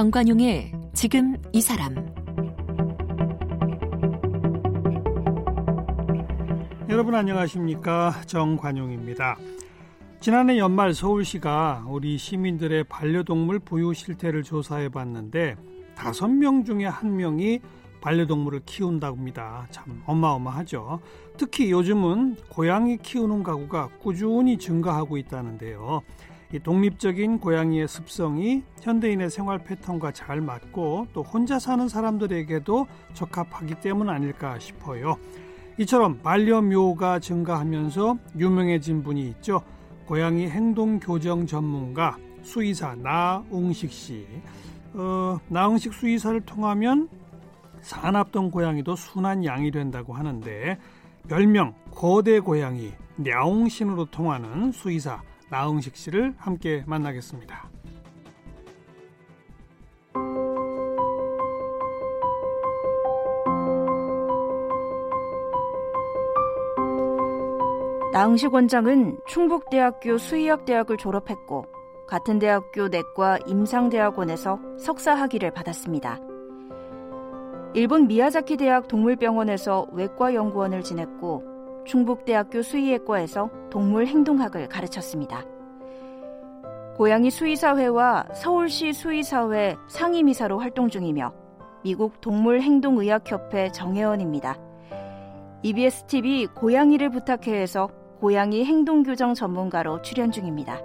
정관용의 지금 이 사람 여러분 안녕하십니까 정관용입니다. 지난해 연말 서울시가 우리 시민들의 반려동물 부유 실태를 조사해 봤는데 다섯 명 중에 한 명이 반려동물을 키운다고 합니다. 참 어마어마하죠. 특히 요즘은 고양이 키우는 가구가 꾸준히 증가하고 있다는데요. 이 독립적인 고양이의 습성이 현대인의 생활 패턴과 잘 맞고 또 혼자 사는 사람들에게도 적합하기 때문 아닐까 싶어요. 이처럼 반려묘가 증가하면서 유명해진 분이 있죠. 고양이 행동 교정 전문가 수의사 나웅식 씨. 어, 나웅식 수의사를 통하면 산압동 고양이도 순한 양이 된다고 하는데 별명 거대 고양이 냐옹신으로 통하는 수의사 나웅식 씨를 함께 만나겠습니다. 나흥식 원장은 충북대학교 수의학대학을 졸업했고 같은 대학교 내과 임상대학원에서 석사 학위를 받았습니다. 일본 미야자키 대학 동물병원에서 외과 연구원을 지냈고 충북대학교 수의외과에서 동물 행동학을 가르쳤습니다. 고양이 수의사회와 서울시 수의사회 상임이사로 활동 중이며 미국 동물행동의학협회 정회원입니다. EBS TV 고양이를 부탁해에서 고양이 행동교정 전문가로 출연 중입니다.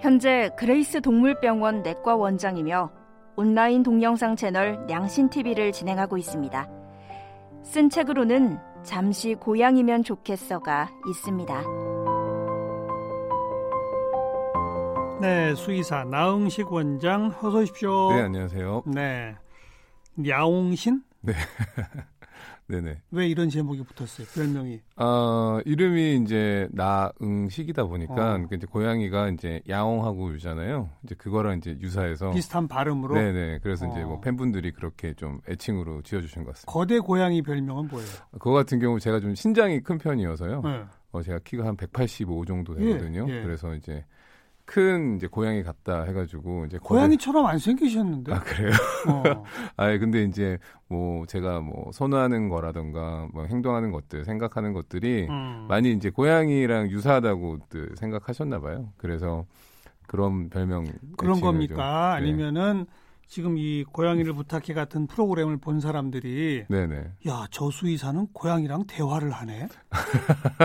현재 그레이스 동물병원 내과 원장이며 온라인 동영상 채널 냥신TV를 진행하고 있습니다. 쓴 책으로는 잠시 고양이면 좋겠어가 있습니다. 네, 수의사 나응식 원장 어서 오십시오. 네, 안녕하세요. 네. 야옹신? 네. 네네. 왜 이런 제목이 붙었어요? 별명이? 어, 이름이 이제 나응식이다 보니까 어. 그 이제 고양이가 이제 야옹하고 유잖아요. 이제 그거랑 이제 유사해서 비슷한 발음으로? 네네. 그래서 이제 어. 뭐 팬분들이 그렇게 좀 애칭으로 지어주신 것 같습니다. 거대 고양이 별명은 뭐예요? 그거 같은 경우 제가 좀 신장이 큰 편이어서요. 네. 어, 제가 키가 한 185 정도 되거든요. 예, 예. 그래서 이제 큰 이제 고양이 같다 해가지고 이제 고양이처럼 안 생기셨는데? 아 그래요? 어. 아 근데 이제 뭐 제가 뭐 선호하는 거라던가 뭐 행동하는 것들 생각하는 것들이 음. 많이 이제 고양이랑 유사하다고들 생각하셨나 봐요. 그래서 그런 별명 그런 겁니까? 좀, 네. 아니면은 지금 이 고양이를 부탁해 같은 프로그램을 본 사람들이 네네. 야, 저 수의사는 고양이랑 대화를 하네.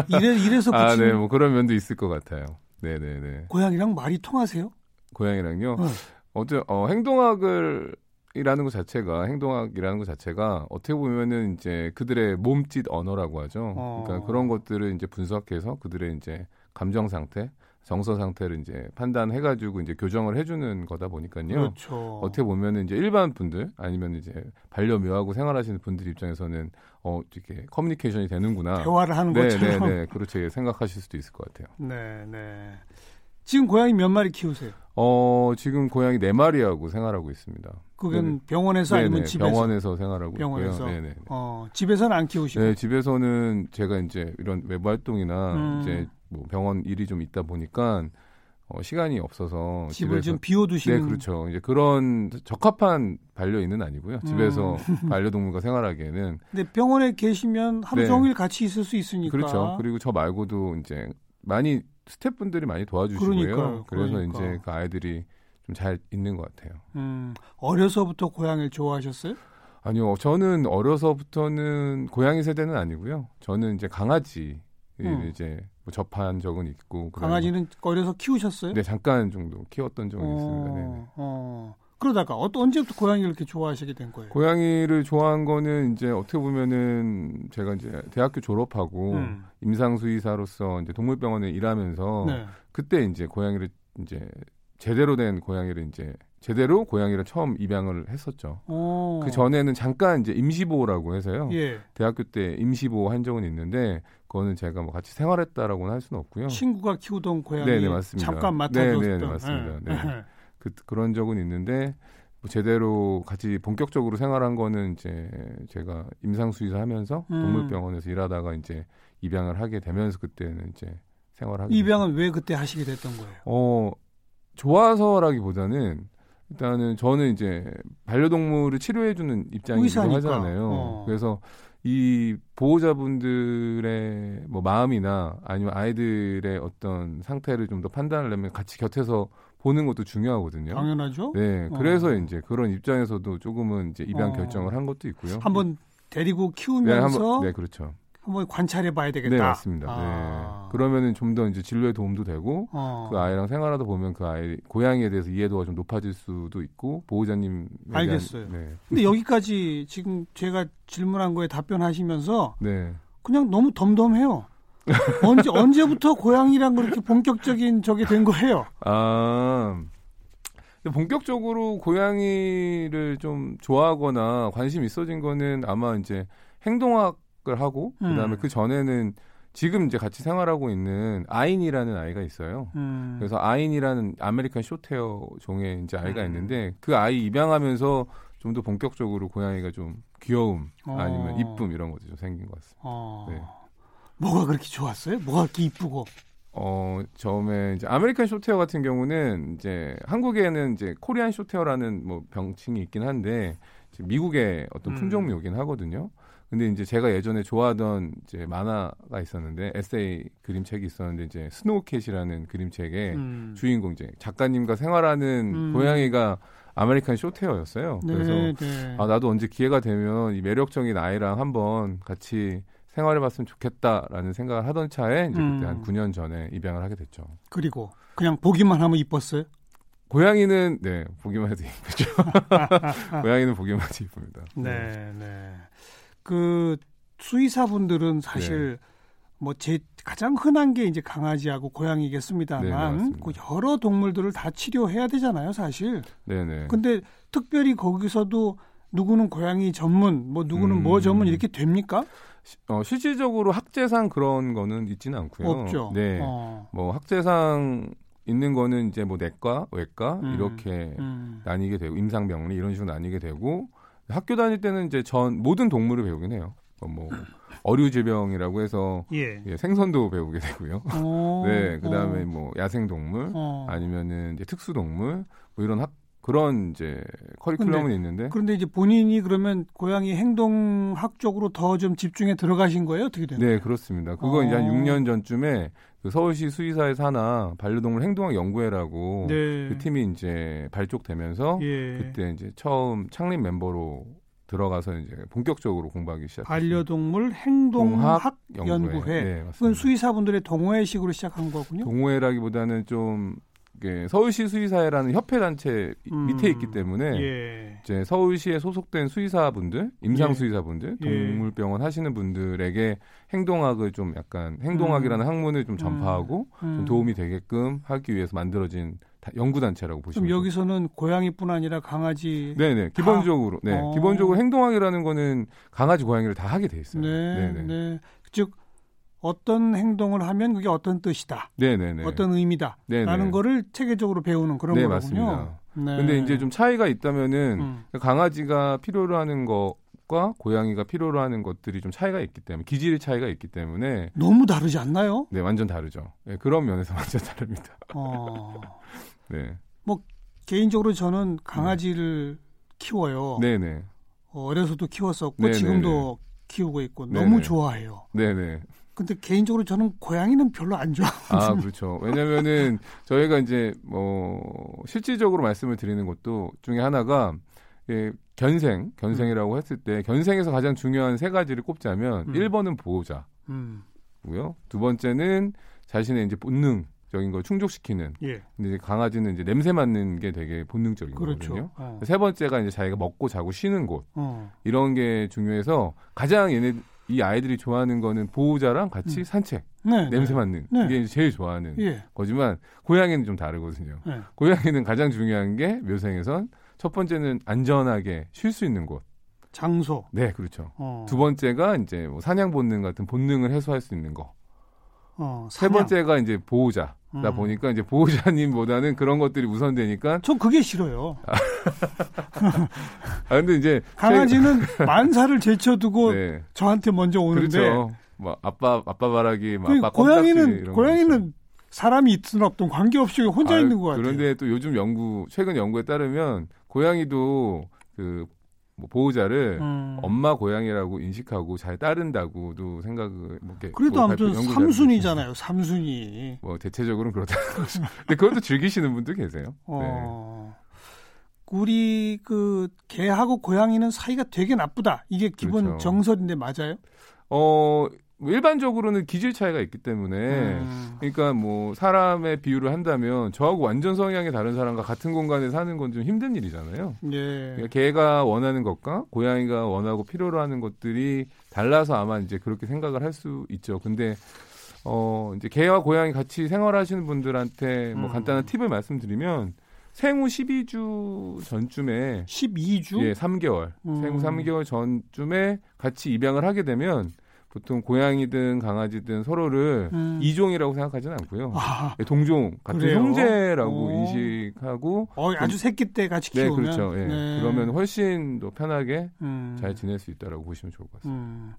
이래 이래서 아, 붙이는 네, 뭐 그런 면도 있을 것 같아요. 네네네. 고양이랑 말이 통하세요? 고양이랑요. 어. 어제 어, 행동학을 이라는 것 자체가 행동학이라는 것 자체가 어떻게 보면은 이제 그들의 몸짓 언어라고 하죠. 어. 그러니까 그런 것들을 이제 분석해서 그들의 이제 감정 상태, 정서 상태를 이제 판단해 가지고 이제 교정을 해 주는 거다 보니까요. 그렇죠. 어떻게 보면은 이제 일반 분들 아니면 이제 반려묘하고 생활하시는 분들 입장에서는 어 이렇게 커뮤니케이션이 되는구나. 대화를 하는 것처럼. 네 네 네 그렇게 생각하실 수도 있을 것 같아요. 네, 네. 지금 고양이 몇 마리 키우세요? 어 지금 고양이 네 마리하고 생활하고 있습니다. 그건 네네. 병원에서 네네, 아니면 집에서? 병원에서 생활하고 병원에서. 있고요. 네네. 어, 집에서는 안 키우시고. 네, 집에서는 제가 이제 이런 외부 활동이나 음. 이제 뭐 병원 일이 좀 있다 보니까 어, 시간이 없어서 집을 집에서 좀 비워두시는. 네, 그렇죠. 이제 그런 적합한 반려인은 아니고요. 집에서 음. 반려동물과 생활하기에는 근데 병원에 계시면 하루 네. 종일 같이 있을 수 있으니까. 그렇죠. 그리고 저 말고도 이제 많이 스태프분들이 많이 도와주시고요. 그러니까요. 그래서 그러니까. 이제 그 아이들이 좀 잘 있는 것 같아요. 음, 어려서부터 고양이를 좋아하셨어요? 아니요, 저는 어려서부터는 고양이 세대는 아니고요. 저는 이제 강아지 음. 이제 뭐 접한 적은 있고 강아지는 어려서 키우셨어요? 네 잠깐 정도 키웠던 적은 있습니다. 네. 어, 그러다가 어, 언제부터 고양이를 이렇게 좋아하시게 된 거예요? 고양이를 좋아한 거는 이제 어떻게 보면은 제가 이제 대학교 졸업하고 음. 임상수의사로서 이제 동물병원에 일하면서 네. 그때 이제 고양이를 이제 제대로 된 고양이를 이제 제대로 고양이를 처음 입양을 했었죠. 어. 그 전에는 잠깐 이제 임시보호라고 해서요. 예. 대학교 때 임시보호 한 적은 있는데 그거는 제가 뭐 같이 생활했다라고는 할 수는 없고요. 친구가 키우던 고양이 네네 맞습니다. 잠깐 맡아줬던. 네네 맞습니다. 예. 네. 그 그런 적은 있는데 뭐 제대로 같이 본격적으로 생활한 거는 이제 제가 임상수의사 하면서 음. 동물병원에서 일하다가 이제 입양을 하게 되면서 그때는 이제 생활하게 입양은 왜 그때 하시게 됐던 거예요? 됐어요. 어 좋아서라기보다는 일단은 저는 이제 반려동물을 치료해주는 입장이기도. 하잖아요. 어. 그래서 이 보호자분들의 뭐 마음이나 아니면 아이들의 어떤 상태를 좀 더 판단하려면 같이 곁에서 보는 것도 중요하거든요. 당연하죠. 네, 어. 그래서 이제 그런 입장에서도 조금은 이제 입양 어. 결정을 한 것도 있고요. 한번 데리고 네, 키우면서 한번 네, 그렇죠. 한번 관찰해 봐야 되겠다. 네, 맞습니다. 아. 네. 그러면은 좀 더 이제 진로에 도움도 되고 어. 그 아이랑 생활하다 보면 그 아이 고양이에 대해서 이해도가 좀 높아질 수도 있고 보호자님 알겠어요. 네. 근데 여기까지 지금 제가 질문한 거에 답변하시면서 네. 그냥 너무 덤덤해요. 언제 언제부터 고양이랑 그렇게 본격적인 저게 된 거예요? 아. 본격적으로 고양이를 좀 좋아하거나 관심 있어진 거는 아마 이제 행동학 을 하고 그다음에 음. 그 전에는 지금 이제 같이 생활하고 있는 아인이라는 아이가 있어요. 음. 그래서 아인이라는 American Shorthair 종의 이제 아이가 음. 있는데 그 아이 입양하면서 좀 더 본격적으로 고양이가 좀 귀여움 어. 아니면 이쁨 이런 것도 좀 생긴 것 같습니다. 어. 네. 뭐가 그렇게 좋았어요? 뭐가 그렇게 이쁘고? 어, 처음에 이제 American Shorthair 같은 경우는 이제 한국에는 이제 Korean Shorthair라는 뭐 별칭이 있긴 한데 미국의 어떤 음. 품종묘긴 하거든요. 근데 이제 제가 예전에 좋아하던 이제 만화가 있었는데 에세이 그림책이 있었는데 이제 스노우캣이라는 그림책의 음. 주인공 이제 작가님과 생활하는 음. 고양이가 American Shorthair였어요. 그래서 네, 네. 아 나도 언제 기회가 되면 이 매력적인 아이랑 한번 같이 생활해봤으면 좋겠다라는 생각을 하던 차에 이제 음. 그때 한 9년 전에 입양을 하게 됐죠. 그리고 그냥 보기만 하면 이뻤어요? 고양이는 네 보기만 해도 이쁘죠. 고양이는 보기만 해도 이쁩니다. 네, 네. 그 수의사분들은 사실 네. 뭐 이제 가장 흔한 게 이제 강아지하고 네, 고양이겠습니다만 맞습니다. 그 여러 동물들을 다 치료해야 되잖아요, 사실. 네 네. 근데 특별히 거기서도 누구는 고양이 전문, 뭐 누구는 뭐 음. 전문 이렇게 됩니까? 어, 실질적으로 학제상 그런 거는 있지는 않고요. 없죠. 네. 어. 뭐 학제상 있는 거는 이제 뭐 내과, 외과 음. 이렇게 음. 나뉘게 되고 임상병리 이런 식으로 나뉘게 되고 학교 다닐 때는 이제 전 모든 동물을 배우긴 해요. 어, 뭐 어류질병이라고 해서 예. 예, 생선도 배우게 되고요. 어, 네, 그다음에 어, 뭐 야생 동물 어. 아니면은 이제 특수 동물 뭐 이런 학 그런 이제 커리큘럼은 있는데 그런데 이제 본인이 그러면 고양이 행동학 쪽으로 더 좀 집중해 들어가신 거예요? 어떻게 되는 네, 그렇습니다. 그거 이제 한 어. 6년 전쯤에 그 서울시 수의사의 산하 반려동물 행동학 연구회라고 네. 그 팀이 이제 발족되면서 예. 그때 이제 처음 창립 멤버로 들어가서 이제 본격적으로 공부하기 시작했습니다. 반려동물 행동학 연구회. 네, 그건 맞습니다. 수의사분들의 동호회식으로 시작한 거군요. 동호회라기보다는 좀 서울시 수의사회라는 협회 단체 음. 밑에 있기 때문에 예. 이제 서울시에 소속된 수의사분들, 임상 예. 수의사분들, 예. 동물병원 하시는 분들에게 행동학을 좀 약간 행동학이라는 학문을 좀 전파하고 음. 좀 도움이 되게끔 하기 위해서 만들어진 다- 연구 단체라고 보시면 그럼. 여기서는 고양이뿐 아니라 강아지. 네네 기본적으로 네 어. 기본적으로 행동학이라는 거는 강아지 고양이를 다 하게 돼 있어요. 네, 네네 네. 즉 어떤 행동을 하면 그게 어떤 뜻이다, 네네네. 어떤 의미다라는 네네. 거를 체계적으로 배우는 그런 네 거군요. 맞습니다. 네. 근데 이제 좀 차이가 있다면은 음. 강아지가 필요로 하는 것과 고양이가 필요로 하는 것들이 좀 차이가 있기 때문에 기질의 차이가 있기 때문에 너무 다르지 않나요? 네 완전 다르죠. 네, 그런 면에서 완전 다릅니다. 어, 네. 개인적으로 저는 강아지를 키워요. 네네. 어, 어려서도 키웠었고 네네네. 지금도 키우고 있고 네네. 너무 좋아해요. 네네. 근데 개인적으로 저는 고양이는 별로 안 좋아. 아, 그렇죠. 왜냐면은 저희가 이제 뭐 실질적으로 말씀을 드리는 것도 중에 하나가 예, 견생, 견생이라고 했을 때 견생에서 가장 중요한 세 가지를 꼽자면 음. 1번은 보호자고요. 음, 두 번째는 자신의 이제 본능적인 걸 충족시키는. 예, 근데 이제 강아지는 이제 냄새 맡는 게 되게 본능적인 그렇죠. 거거든요. 어, 세 번째가 이제 자기가 먹고 자고 쉬는 곳. 어, 이런 게 중요해서 가장 얘네 이 아이들이 좋아하는 거는 보호자랑 같이 음. 산책, 네, 냄새 네. 맡는 네. 이게 제일 좋아하는 예, 거지만 고양이는 좀 다르거든요. 네. 고양이는 가장 중요한 게 묘생에선 첫 번째는 안전하게 쉴 수 있는 곳. 장소. 네, 그렇죠. 어, 두 번째가 이제 뭐 사냥 본능 같은 본능을 해소할 수 있는 거. 어, 세. 번째가 이제 보호자 다 음. 보니까 이제 보호자님보다는 그런 것들이 우선되니까. 전 그게 싫어요. 아 근데 이제 강아지는 만사를 제쳐두고 네, 저한테 먼저 오는데 그렇죠. 뭐 아빠 아빠 바라기, 뭐그 아빠 고양이는 거 고양이는 사람이 있든 없든 관계없이 혼자 아, 있는 것 같아요. 그런데 또 요즘 연구 최근 연구에 따르면 고양이도 그 뭐 보호자를 음. 엄마 고양이라고 인식하고 잘 따른다고도 생각을 뭐 이렇게 그래도 뭐 아무튼 삼순이잖아요. 삼순이. 뭐 대체적으로는 그렇다는 거죠. 근데 그것도 즐기시는 분도 계세요. 네. 어. 우리 그 개하고 고양이는 사이가 되게 나쁘다. 이게 기본 그렇죠. 정설인데 맞아요? 어, 뭐 일반적으로는 기질 차이가 있기 때문에 음. 그러니까 뭐 사람의 비유를 한다면 저하고 완전 성향이 다른 사람과 같은 공간에 사는 건 좀 힘든 일이잖아요. 예. 그러니까 개가 원하는 것과 고양이가 원하고 필요로 하는 것들이 달라서 아마 이제 그렇게 생각을 할 수 있죠. 근데 어 이제 개와 고양이 같이 생활하시는 분들한테 뭐 음. 간단한 팁을 말씀드리면 생후 12주 전쯤에 12주? 예, 3개월. 음. 생후 3개월 전쯤에 같이 입양을 하게 되면 보통 고양이든 강아지든 서로를 음. 이종이라고 생각하지는 않고요. 아, 예, 동종 같은 그래요? 형제라고 오. 인식하고 어, 아주 새끼 때 같이 네, 키우면 그렇죠. 예. 네. 그러면 훨씬 더 편하게 음. 잘 지낼 수 있다라고 보시면 좋을 것 같습니다. 음.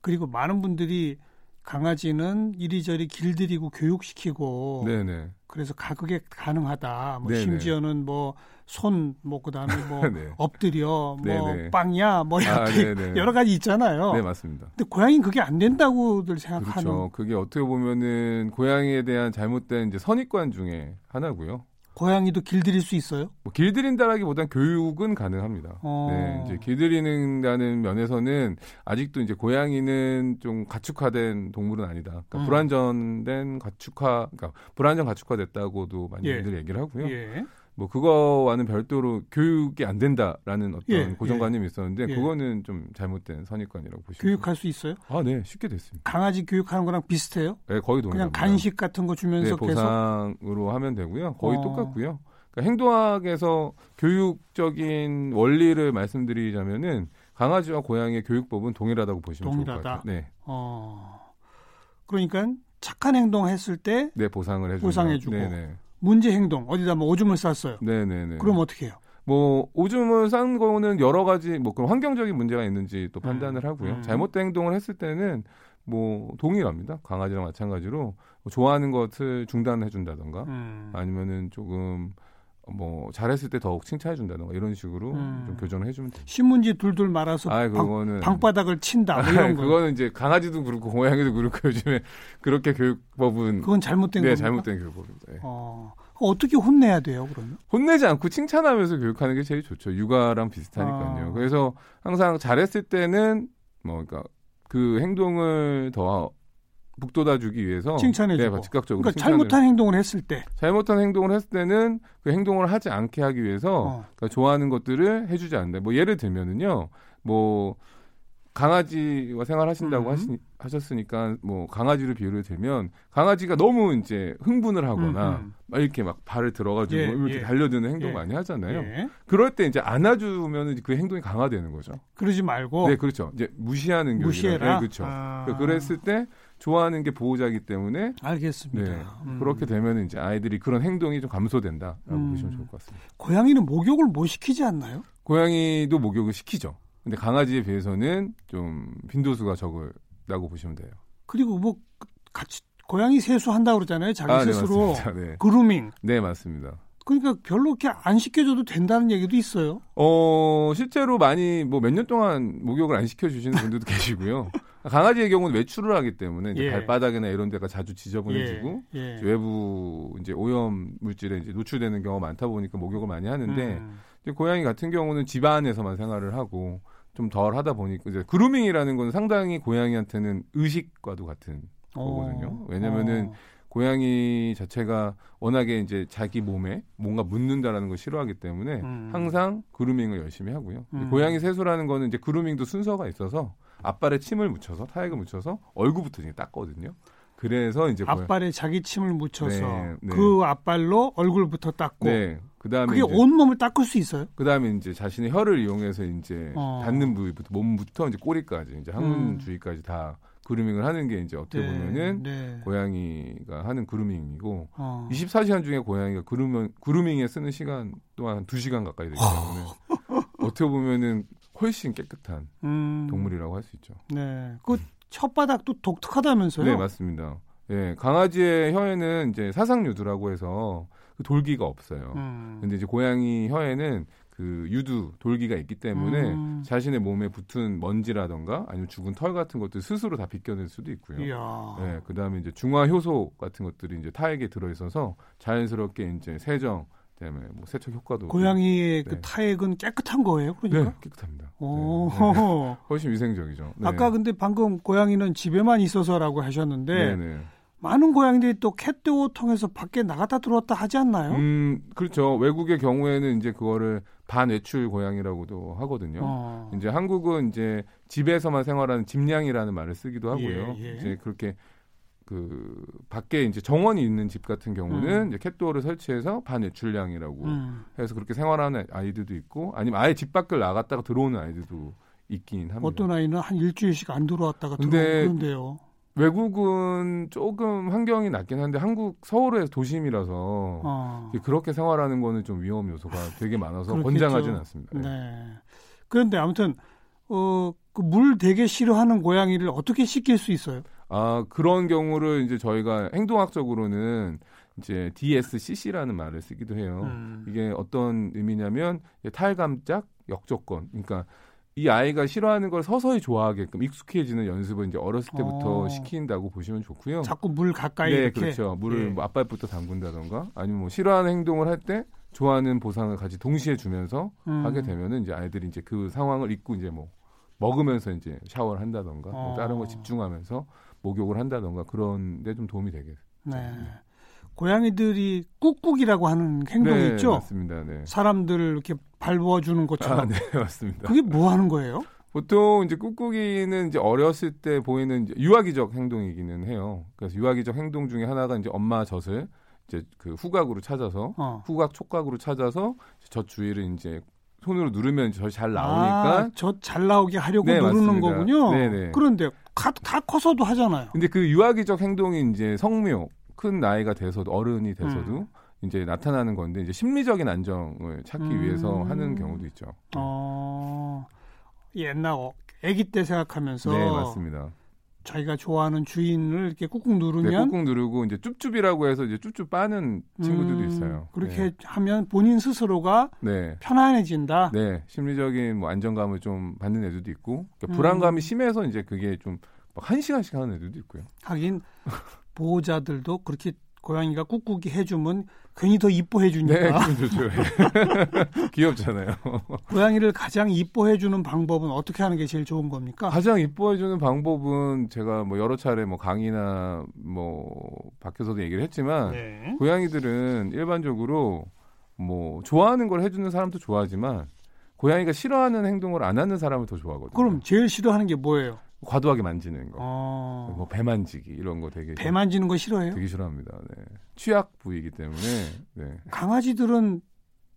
그리고 많은 분들이 강아지는 이리저리 길들이고 교육시키고 네, 네. 그래서 가격에 가능하다. 뭐 네네. 심지어는 뭐 손 뭐 그다음에 뭐 네. 엎드려 뭐 네네. 빵이야 뭐 아, 이렇게 네네. 여러 가지 있잖아요. 네, 맞습니다. 근데 고양이는 그게 안 된다고들 생각하는 그렇죠. 그게 어떻게 보면은 고양이에 대한 잘못된 이제 선입관 중에 하나고요. 고양이도 길들일 수 있어요? 뭐 길들인다라기보단 교육은 가능합니다. 어. 네, 이제 길들이는다는 면에서는 아직도 이제 고양이는 좀 가축화된 동물은 아니다. 그러니까 음. 불안전된 가축화, 그러니까 불안전 가축화됐다고도 많이 예. 얘기를 하고요. 예. 뭐 그거와는 별도로 교육이 안 된다라는 어떤 예, 고정관념이 있었는데 예. 그거는 좀 잘못된 선입관이라고 보시면 교육할 수 있어요? 아, 네, 쉽게 됐습니다. 강아지 교육하는 거랑 비슷해요? 네, 거의 동일합니다. 그냥 간식 같은 거 네, 주면서 계속 보상으로 하면 되고요. 거의 어. 똑같고요. 그러니까 행동학에서 교육적인 원리를 말씀드리자면은 강아지와 고양이의 교육법은 동일하다고 보시면 좋을 것 동일하다. 같아요. 네, 어. 그러니까 착한 행동 했을 때 네 보상을 해주고 보상해 주고. 문제 행동 어디다 뭐 오줌을 쌌어요. 네, 네, 네. 그럼 어떻게 해요? 뭐 오줌을 싼 거는 여러 가지 뭐 그런 환경적인 문제가 있는지 또 판단을 하고요. 음. 잘못된 행동을 했을 때는 뭐 동일합니다. 강아지랑 마찬가지로 뭐 좋아하는 것을 중단해 준다던가 음. 아니면은 조금 뭐 잘했을 때 더욱 칭찬해 준다던가 이런 식으로 음. 좀 교정을 해주면 돼요. 신문지 둘둘 말아서 아, 방, 그거는 방 바닥을 친다 뭐 아, 이런 거. 그거는 이제 강아지도 그렇고 고양이도 그렇고 요즘에 그렇게 교육법은 그건 잘못된 네 겁니까? 잘못된 교육법입니다. 예. 어. 어떻게 혼내야 돼요, 그러면? 혼내지 않고 칭찬하면서 교육하는 게 제일 좋죠. 육아랑 비슷하니까요. 아. 그래서 항상 잘했을 때는 뭐 그러니까 그 행동을 더 북돋아주기 위해서 칭찬해주고. 네, 즉각적으로 그러니까 잘못한 행동을 했을 때. 잘못한 행동을 했을 때는 그 행동을 하지 않게 하기 위해서 어. 그러니까 좋아하는 것들을 해주지 않는다. 뭐 예를 들면은요, 뭐 강아지와 생활하신다고 음. 하시, 하셨으니까 뭐 강아지를 비유를 들면 강아지가 너무 이제 흥분을 하거나 음, 음. 막 이렇게 막 발을 들어가지고 예, 이렇게 예. 달려드는 행동 예. 많이 하잖아요. 예. 그럴 때 이제 안아주면 그 행동이 강화되는 거죠. 그러지 말고 네, 그렇죠. 이제 무시하는. 어. 무시해라. 네, 그렇죠. 아. 그랬을 때 좋아하는 게 보호자이기 때문에 알겠습니다. 네, 음. 그렇게 되면 이제 아이들이 그런 행동이 좀 감소된다라고 음. 보시면 좋을 것 같습니다. 고양이는 목욕을 못 시키지 않나요? 고양이도 목욕을 시키죠. 근데 강아지에 비해서는 좀 빈도수가 적을다고 보시면 돼요. 그리고 뭐 같이 고양이 세수한다고 그러잖아요. 자기 아, 네, 스스로 맞습니다. 네. 그루밍. 네, 맞습니다. 그러니까 별로 이렇게 안 시켜줘도 된다는 얘기도 있어요. 어, 실제로 많이 뭐 몇 년 동안 목욕을 안 시켜주시는 분들도 계시고요. 강아지의 경우는 외출을 하기 때문에 이제 예. 발바닥이나 이런 데가 자주 지저분해지고 예, 예. 이제 외부 이제 오염 물질에 이제 노출되는 경우가 많다 보니까 목욕을 많이 하는데 음. 이제 고양이 같은 경우는 집 안에서만 생활을 하고 좀 덜 하다 보니까 이제 그루밍이라는 건 상당히 고양이한테는 의식과도 같은 거거든요. 어. 왜냐면은 어. 고양이 자체가 워낙에 이제 자기 몸에 뭔가 묻는다라는 걸 싫어하기 때문에 음. 항상 그루밍을 열심히 하고요. 음. 고양이 세수라는 거는 이제 그루밍도 순서가 있어서 앞발에 침을 묻혀서 타액을 묻혀서 얼굴부터 이제 닦거든요. 그래서 이제 고양- 앞발에 자기 침을 묻혀서 네, 네. 그 앞발로 얼굴부터 닦고 네. 그다음에 그게 이제 온몸을 닦을 수 있어요? 그다음에 이제 자신의 혀를 이용해서 이제 어. 닿는 부위부터 몸부터 이제 꼬리까지 이제 항문 음. 주위까지 다 그루밍을 하는 게 이제 어떻게 보면은 네. 고양이가 하는 그루밍이고 어. 24시간 중에 고양이가 그루밍, 그루밍에 쓰는 시간 또한 한 2시간 가까이 되기 때문에 어떻게 보면은 훨씬 깨끗한 음. 동물이라고 할 수 있죠. 네. 그 혓바닥도 독특하다면서요? 네, 맞습니다. 예, 강아지의 혀에는 이제 사상유두라고 해서 그 돌기가 없어요. 음. 근데 이제 고양이 혀에는 그 유두 돌기가 있기 때문에 음. 자신의 몸에 붙은 먼지라던가 아니면 죽은 털 같은 것들 스스로 다 비껴낼 수도 있고요. 이야. 예, 그다음에 이제 중화 효소 같은 것들이 이제 타액에 들어 있어서 자연스럽게 이제 세정 그다음에 뭐 세척 효과도 고양이의 그 네. 타액은 깨끗한 거예요, 네, 그러니까? 깨끗합니다. 오. 네, 네. 훨씬 위생적이죠. 네. 아까 근데 방금 고양이는 집에만 있어서라고 하셨는데 네, 네. 많은 고양이들이 또 캣도어 통해서 밖에 나갔다 들어왔다 하지 않나요? 음, 그렇죠. 외국의 경우에는 이제 그거를 반외출 고양이라고도 하거든요. 어. 이제 한국은 이제 집에서만 생활하는 집냥이라는 말을 쓰기도 하고요. 예, 예. 이제 그렇게 그 밖에 이제 정원이 있는 집 같은 경우는 음. 이제 캣도어를 설치해서 반외출량이라고 음. 해서 그렇게 생활하는 아이들도 있고 아니면 아예 집 밖을 나갔다가 들어오는 아이들도 있긴 합니다. 어떤 아이는 한 일주일씩 안 들어왔다가 들어오는데요. 외국은 조금 환경이 낫긴 한데 한국 서울의 도심이라서 어. 그렇게 생활하는 거는 좀 위험 요소가 되게 많아서. 권장하지는 않습니다. 네. 네. 그런데 아무튼 어, 그 물 되게 싫어하는 고양이를 어떻게 씻길 수 있어요? 아 그런 경우를 이제 저희가 행동학적으로는 이제 DSCC라는 말을 쓰기도 해요. 음. 이게 어떤 의미냐면 탈감작 역조건. 그러니까 이 아이가 싫어하는 걸 서서히 좋아하게끔 익숙해지는 연습을 이제 어렸을 때부터 어. 시킨다고 보시면 좋고요. 자꾸 물 가까이 네, 이렇게 그렇죠. 물을 예. 뭐 앞발부터 담근다던가 아니면 뭐 싫어하는 행동을 할 때 좋아하는 보상을 같이 동시에 주면서 음. 하게 되면은 이제 아이들이 이제 그 상황을 잊고 이제 뭐 먹으면서 이제 샤워를 한다던가 뭐 어. 다른 거 집중하면서 목욕을 한다던가 그런 데 좀 도움이 되겠. 네. 고양이들이 꾹꾹이라고 하는 행동 네, 있죠? 맞습니다. 네. 사람들을 이렇게 밟아 주는 것처럼. 아, 네, 맞습니다. 그게 뭐 하는 거예요? 보통 이제 꾹꾹이는 이제 어렸을 때 보이는 유아기적 행동이기는 해요. 그래서 유아기적 행동 중에 하나가 이제 엄마 젖을 이제 그 후각으로 찾아서 어. 후각 촉각으로 찾아서 젖 주위를 이제 손으로 누르면 젖이 잘 나오니까 아, 저잘 나오게 하려고 네, 누르는 맞습니다. 거군요. 네네. 그런데 다, 다 커서도 하잖아요. 근데 그 유아기적 행동이 이제 성묘 큰 나이가 돼서도 어른이 돼서도 음. 이제 나타나는 건데 이제 심리적인 안정을 찾기 음. 위해서 하는 경우도 있죠. 어, 옛날 어, 아기 때 생각하면서 네, 맞습니다. 자기가 좋아하는 주인을 이렇게 꾹꾹 네, 누르면 꾹꾹 누르고 이제 쭈쭈비라고 해서 이제 쭈쭈 빠는 친구들도 음, 있어요. 그렇게 네. 하면 본인 스스로가 네. 편안해진다. 네, 심리적인 뭐 안정감을 좀 받는 애들도 있고 그러니까 음. 불안감이 심해서 이제 그게 좀막한 시간씩 하는 애들도 있고요. 하긴 보호자들도 그렇게 고양이가 꾹꾹이 해주면 괜히 더 이뻐해 네, 주니까 기분 좋죠. 귀엽잖아요. 고양이를 가장 이뻐해 주는 방법은 어떻게 하는 게 제일 좋은 겁니까? 가장 이뻐해 주는 방법은 제가 뭐 여러 차례 뭐 강의나 뭐 밖에서도 얘기를 했지만 네. 고양이들은 일반적으로 뭐 좋아하는 걸 해주는 사람도 좋아하지만 고양이가 싫어하는 행동을 안 하는 사람을 더 좋아하거든요. 그럼 제일 싫어하는 게 뭐예요? 과도하게 만지는 거, 어, 뭐배 만지기 이런 거 되게 배 만지는 거 싫어해요? 되게 싫어합니다. 네. 취약 부위이기 때문에 네. 강아지들은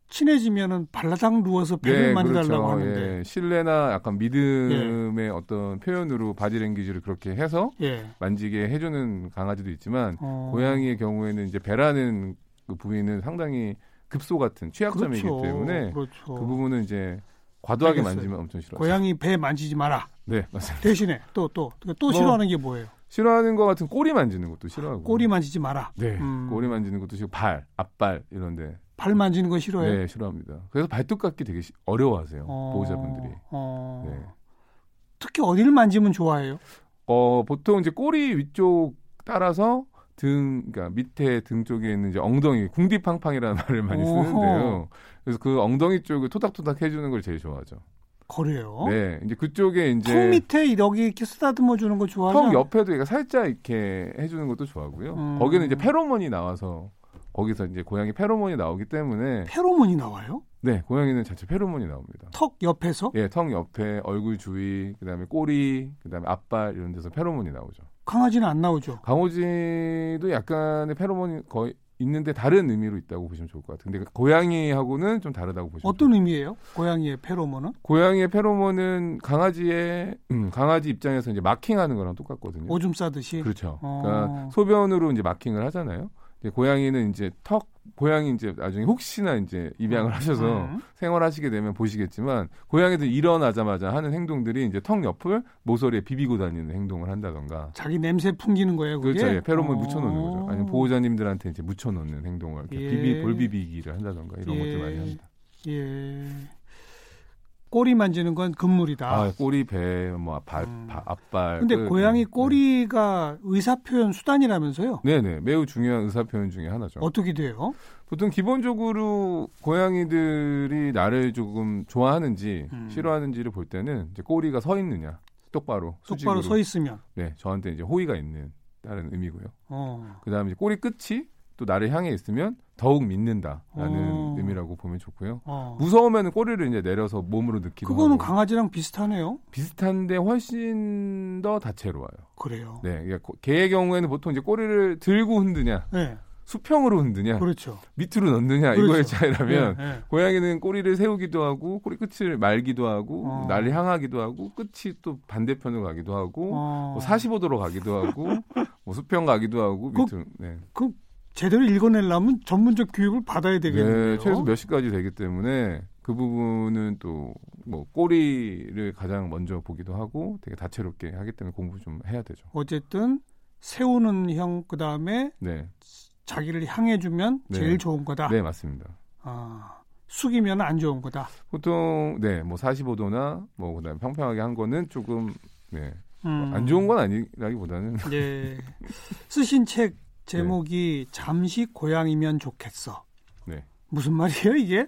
친해지면은 발라당 누워서 배를 만져달라고 하는데 예, 신뢰나 약간 믿음의 어떤 표현으로 바디랭귀지를 그렇게 해서 예. 만지게 해주는 강아지도 있지만 어, 고양이의 경우에는 이제 배라는 그 부위는 상당히 급소 같은 취약점이기 그렇죠. 때문에 그렇죠. 그 부분은 이제 과도하게 알겠어요. 만지면 엄청 싫어요. 고양이 배 만지지 마라. 네, 맞습니다. 대신에 또 또또 뭐, 싫어하는 게 뭐예요? 싫어하는 것 같은 꼬리 만지는 것도 싫어하고. 꼬리 만지지 마라. 네, 음. 꼬리 만지는 것도 싫고 발, 앞발 이런데 발 만지는 거 싫어해요? 네 싫어합니다. 그래서 발톱 깎기 되게 시- 어려워하세요 어, 보호자분들이. 어, 네. 특히 어디를 만지면 좋아해요? 어 보통 이제 꼬리 위쪽 따라서 등, 그러니까 밑에 등 쪽에 있는 이제 엉덩이, 궁디팡팡이라는 말을 많이 오호. 쓰는데요. 그래서 그 엉덩이 쪽을 토닥토닥 해주는 걸 제일 좋아하죠. 그래요? 네, 이제 그쪽에 이제 턱 밑에 여기 이렇게 쓰다듬어 주는 거 좋아하죠? 턱 옆에도 얘가 살짝 이렇게 해주는 것도 좋아하고요. 음. 거기는 이제 페로몬이 나와서 거기서 이제 고양이 페로몬이 나오기 때문에 페로몬이 나와요? 네, 고양이는 자체 페로몬이 나옵니다. 턱 옆에서? 예, 턱 옆에 얼굴 주위, 그다음에 꼬리, 그다음에 앞발 이런 데서 페로몬이 나오죠. 강아지는 안 나오죠. 강호지도 약간의 페로몬이 거의 있는데 다른 의미로 있다고 보시면 좋을 것 같아요. 근데 고양이하고는 좀 다르다고 보시면 어떤 좋을 의미예요? 고양이의 페로몬은? 고양이의 페로몬은 강아지의 음, 강아지 입장에서 이제 마킹하는 거랑 똑같거든요. 오줌 싸듯이. 그렇죠. 어. 그러니까 소변으로 이제 마킹을 하잖아요. 이제 고양이는 이제 턱 고양이 이제 나중에 혹시나 이제 입양을 하셔서 음. 생활하시게 되면 보시겠지만 고양이들 일어나자마자 하는 행동들이 이제 턱 옆을 모서리에 비비고 다니는 행동을 한다던가 자기 냄새 풍기는 거예요, 그게? 그렇죠. 예, 페로몬 어. 묻혀 놓는 거죠. 아니면 보호자님들한테 이제 묻혀 놓는 행동을 이렇게 예. 비비 볼비비기를 한다던가 이런 예. 것들 많이 합니다. 예. 꼬리 만지는 건 금물이다. 아, 꼬리, 배, 뭐 발, 음. 바- 앞발. 근데 끝. 고양이 네. 꼬리가 의사 표현 수단이라면서요? 네네 매우 중요한 의사 표현 중에 하나죠. 어떻게 돼요? 보통 기본적으로 고양이들이 나를 조금 좋아하는지 음. 싫어하는지를 볼 때는 이제 꼬리가 서 있느냐 똑바로 똑바로 수직으로. 서 있으면. 네 저한테 이제 호의가 있는 다른 의미고요. 어. 그다음에 이제 꼬리 끝이 또 나를 향해 있으면 더욱 믿는다라는 어. 의미라고 보면 좋고요. 어. 무서우면 꼬리를 이제 내려서 몸으로 넣기도 그거는 하고 강아지랑 비슷하네요. 비슷한데 훨씬 더 다채로워요. 그래요. 네, 그러니까 고- 개의 경우에는 보통 이제 꼬리를 들고 흔드냐, 네. 수평으로 흔드냐, 그렇죠. 밑으로 넣느냐 그렇죠. 이거의 차이라면 네, 네. 고양이는 꼬리를 세우기도 하고 꼬리 끝을 말기도 하고 어. 나를 향하기도 하고 끝이 또 반대편으로 가기도 하고 어. 뭐 45도로 가기도 하고 뭐 수평 가기도 하고 그- 밑으로 네. 그 제대로 읽어내려면 전문적 교육을 받아야 되겠네요. 네, 최소 몇 시까지 되기 때문에 그 부분은 또 뭐 꼬리를 가장 먼저 보기도 하고 되게 다채롭게 하기 때문에 공부 좀 해야 되죠. 어쨌든 세우는 형 그다음에 네, 자기를 향해 주면 네. 제일 좋은 거다. 네 맞습니다. 아, 숙이면 안 좋은 거다. 보통 네, 뭐 45도나 뭐 그다음에 평평하게 한 거는 조금 네, 음. 안 좋은 건 아니라기보다는 예. 쓰신 책 제목이 잠시 고양이면 좋겠어. 네. 무슨 말이에요, 이게?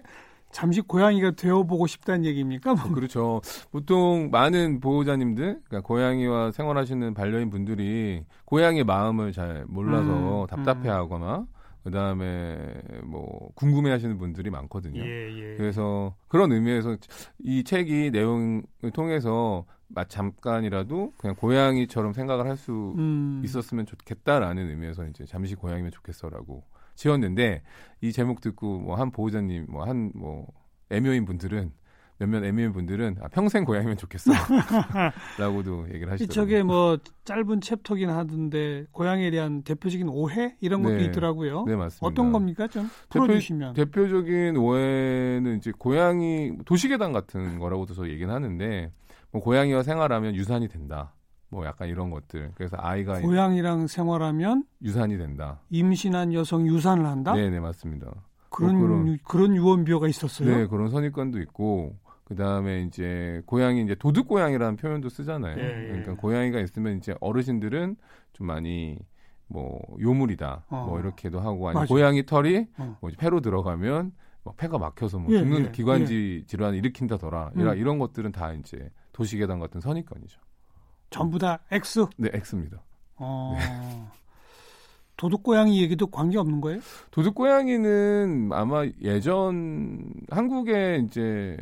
잠시 고양이가 되어보고 싶다는 얘기입니까? 뭐. 그렇죠. 보통 많은 보호자님들, 그러니까 고양이와 생활하시는 반려인 분들이 고양이의 마음을 잘 몰라서 음, 답답해하거나 그 다음에 뭐 궁금해하시는 분들이 많거든요. 예, 예. 그래서 그런 의미에서 이 책이 내용을 통해서 마- 잠깐이라도 그냥 고양이처럼 생각을 할수 음, 있었으면 좋겠다라는 의미에서 이제 잠시 고양이면 좋겠어라고 지었는데 이 제목 듣고 뭐 한 보호자님 뭐 한뭐 애묘인 분들은 몇몇 애묘인 분들은 아, 평생 고양이면 좋겠어라고도 얘기를 이 하시더라고요. 저게 뭐 짧은 챕터긴 하던데 고양이에 대한 대표적인 오해 이런 것도 네. 있더라고요. 네 맞습니다. 어떤 겁니까 좀 대표- 풀어주시면. 대표적인 오해는 이제 고양이 도시계단 같은 거라고도 저 얘기는 하는데 뭐 고양이와 생활하면 유산이 된다. 뭐 약간 이런 것들. 그래서 아이가 고양이랑 생활하면 유산이 된다. 임신한 여성 유산을 한다. 네, 네 맞습니다. 그런 뭐 그런- 유- 그런 유언비어가 있었어요. 네, 그런 선입관도 있고 그 다음에 이제 고양이 이제 도둑 고양이라는 표현도 쓰잖아요. 예, 예. 그러니까 고양이가 있으면 이제 어르신들은 좀 많이 뭐 요물이다, 어. 뭐 이렇게도 하고 아니. 고양이 털이 어. 뭐 폐로 들어가면 뭐 폐가 막혀서 뭐 예, 죽는 예, 기관지 질환을 일으킨다더라. 음. 이런 이런 것들은 다 이제 도시계단 같은 선입관이죠. 전부 다 X. 네, X입니다. 어. 네. 도둑 고양이 얘기도 관계 없는 거예요? 도둑 고양이는 아마 예전 한국에 이제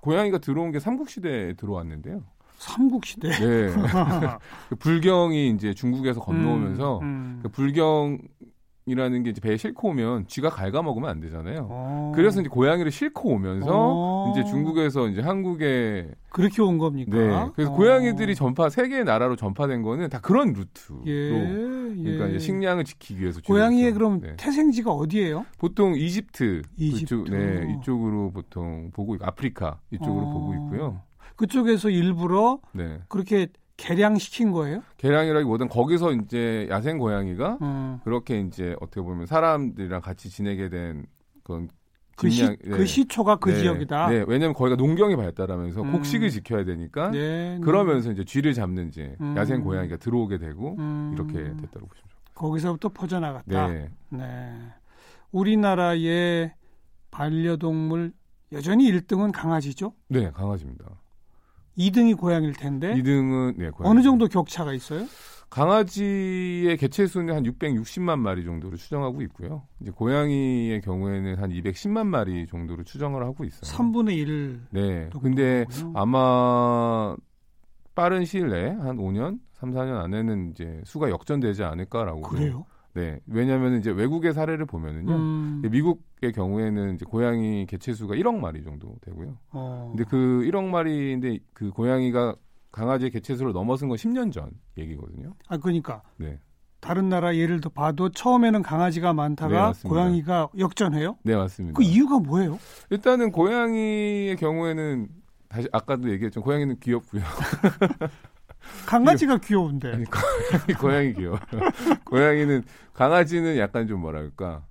고양이가 들어온 게 삼국시대에 들어왔는데요. 삼국 시대. 네. 그 불경이 이제 중국에서 건너오면서 음, 음. 그 불경 이라는 게 이제 배에 싣고 오면 쥐가 갉아먹으면 안 되잖아요. 어. 그래서 이제 고양이를 싣고 오면서 어. 이제 중국에서 이제 한국에 그렇게 온 겁니까? 네. 그래서 어. 고양이들이 전파 세 개의 나라로 전파된 거는 다 그런 루트로 예, 그러니까 예. 식량을 지키기 위해서 고양이의 그럼 네. 태생지가 어디예요? 보통 이집트, 이집트. 그쪽, 네, 이쪽으로 보통 보고 있고 아프리카 이쪽으로 어. 보고 있고요. 그쪽에서 일부러 네. 그렇게 개량시킨 거예요? 개량이라기보다는 거기서 이제 야생 고양이가 어. 그렇게 이제 어떻게 보면 사람들이랑 같이 지내게 된 그런 그, 시, 식량- 그 시초가 그 네. 지역이다. 네, 왜냐면 거기가 농경이 발달하면서 음. 곡식을 지켜야 되니까 네, 네. 그러면서 이제 쥐를 잡는 이제 음. 야생 고양이가 들어오게 되고 음. 이렇게 됐다고 보시면 좋죠. 거기서부터 퍼져나갔다. 네. 네. 우리나라의 반려동물 여전히 1등은 강아지죠? 네, 강아지입니다. 2등이 고양이일 텐데 2등은 네, 고양이. 네. 어느 정도 격차가 있어요? 강아지의 개체 수는 한 660만 마리 정도로 추정하고 있고요. 이제 고양이의 경우에는 한 210만 마리 정도로 추정을 하고 있어요. 3분의 1. 네. 근데 아마 빠른 시일 내에 한 5년, 3, 4년 안에는 이제 수가 역전되지 않을까라고. 그래요? 네. 왜냐하면 이제 외국의 사례를 보면은요. 음, 미국의 경우에는 이제 고양이 개체 수가 1억 마리 정도 되고요. 어. 근데 그 1억 마리인데 그 고양이가 강아지의 개체 수를 넘어선 건 10년 전 얘기거든요. 아 그러니까 네. 다른 나라 예를 들 봐도 처음에는 강아지가 많다가 네. 고양이가 역전해요? 네, 맞습니다. 그 이유가 뭐예요? 일단은 고양이의 경우에는 다시 아까도 얘기했지만 고양이는 귀엽고요. 강아지가 귀여운데. 아니, 고양이, 고양이 귀여워. 고양이는 강아지는 약간 좀 뭐랄까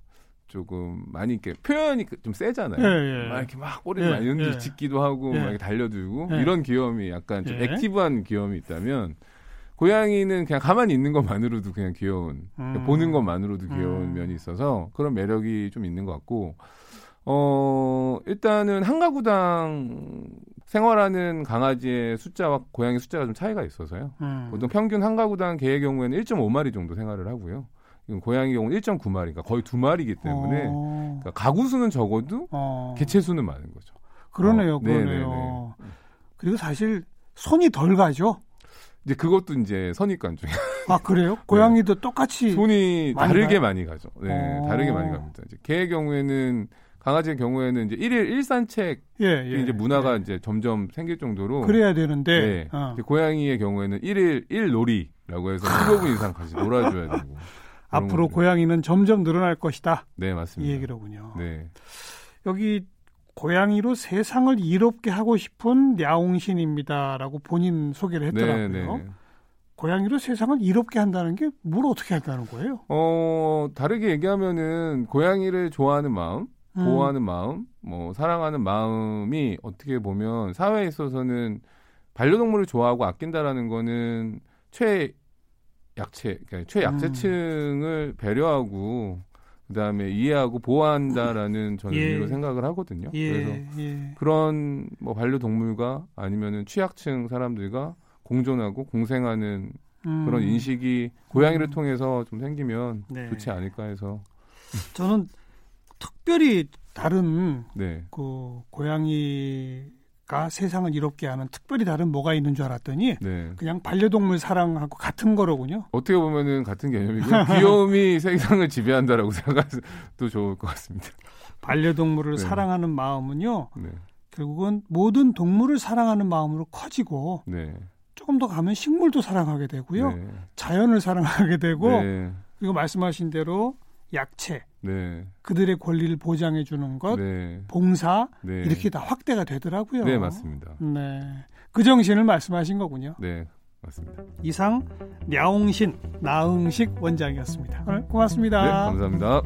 조금 많이 이렇게 표현이 그좀 세잖아요. 예, 예. 막 이렇게 막 꼬리 예, 많이 흔들 예. 짖기도 하고 예. 막 이렇게 달려들고 예. 이런 귀여움이 약간 좀 예. active한 귀여움이 있다면 고양이는 그냥 가만히 있는 것만으로도 그냥 귀여운 음. 보는 것만으로도 귀여운 음. 면이 있어서 그런 매력이 좀 있는 것 같고 어 일단은 한 가구당 생활하는 강아지의 숫자와 고양이 숫자가 좀 차이가 있어서요. 음. 보통 평균 한 가구당 개의 경우에는 1.5마리 정도 생활을 하고요. 고양이 경우는 1.9마리가 거의 두 마리이기 때문에 어. 그러니까 가구 수는 적어도 어. 개체 수는 많은 거죠. 그러네요, 어, 그러네요. 네네네. 그리고 사실 손이 덜 가죠. 이제 그것도 이제 선입관 중에 아 그래요? 고양이도 똑같이 손이 많이 다르게 가요? 많이 가죠. 네, 어. 다르게 많이 갑니다. 이제 개의 경우에는 강아지의 경우에는 이제 일일 일산책 예, 예. 이제 문화가 예. 이제 점점 생길 정도로 그래야 되는데 네. 어. 고양이의 경우에는 일일 일놀이라고 해서 15분 이상 같이 놀아줘야 되고 앞으로 거죠. 고양이는 점점 늘어날 것이다. 네이 맞습니다. 얘기로군요. 네. 여기 고양이로 세상을 이롭게 하고 싶은 냐옹신입니다라고 본인 소개를 네, 했더라고요. 네. 고양이로 세상을 이롭게 한다는 게 뭘 어떻게 한다는 거예요? 어 다르게 얘기하면은 고양이를 좋아하는 마음, 음. 보호하는 마음, 뭐 사랑하는 마음이 어떻게 보면 사회에 있어서는 반려동물을 좋아하고 아낀다라는 거는 최 약체, 그러니까 최약체층을 배려하고 그다음에 이해하고 보호한다라는 저는 예. 의미로 생각을 하거든요. 그래서 예, 예. 그런 뭐 반려동물과 아니면은 취약층 사람들과 공존하고 공생하는 음. 그런 인식이 고양이를 음. 통해서 좀 생기면 네. 좋지 않을까 해서 저는 특별히 다른 네. 그 고양이가 세상을 이롭게 하는 특별히 다른 뭐가 있는 줄 알았더니 네. 그냥 반려동물 사랑하고 같은 거로군요. 어떻게 보면은 같은 개념이고요. 귀여움이 세상을 지배한다라고 생각해도 좋을 것 같습니다. 반려동물을 네. 사랑하는 마음은요. 네. 결국은 모든 동물을 사랑하는 마음으로 커지고 네. 조금 더 가면 식물도 사랑하게 되고요. 네. 자연을 사랑하게 되고 네. 그리고 말씀하신 대로 약체, 네. 그들의 권리를 보장해 주는 것, 네. 봉사 네. 이렇게 다 확대가 되더라고요. 네, 맞습니다. 네. 그 정신을 말씀하신 거군요. 네. 맞습니다. 이상 냐옹신 나응식 원장이었습니다. 고맙습니다. 네, 감사합니다.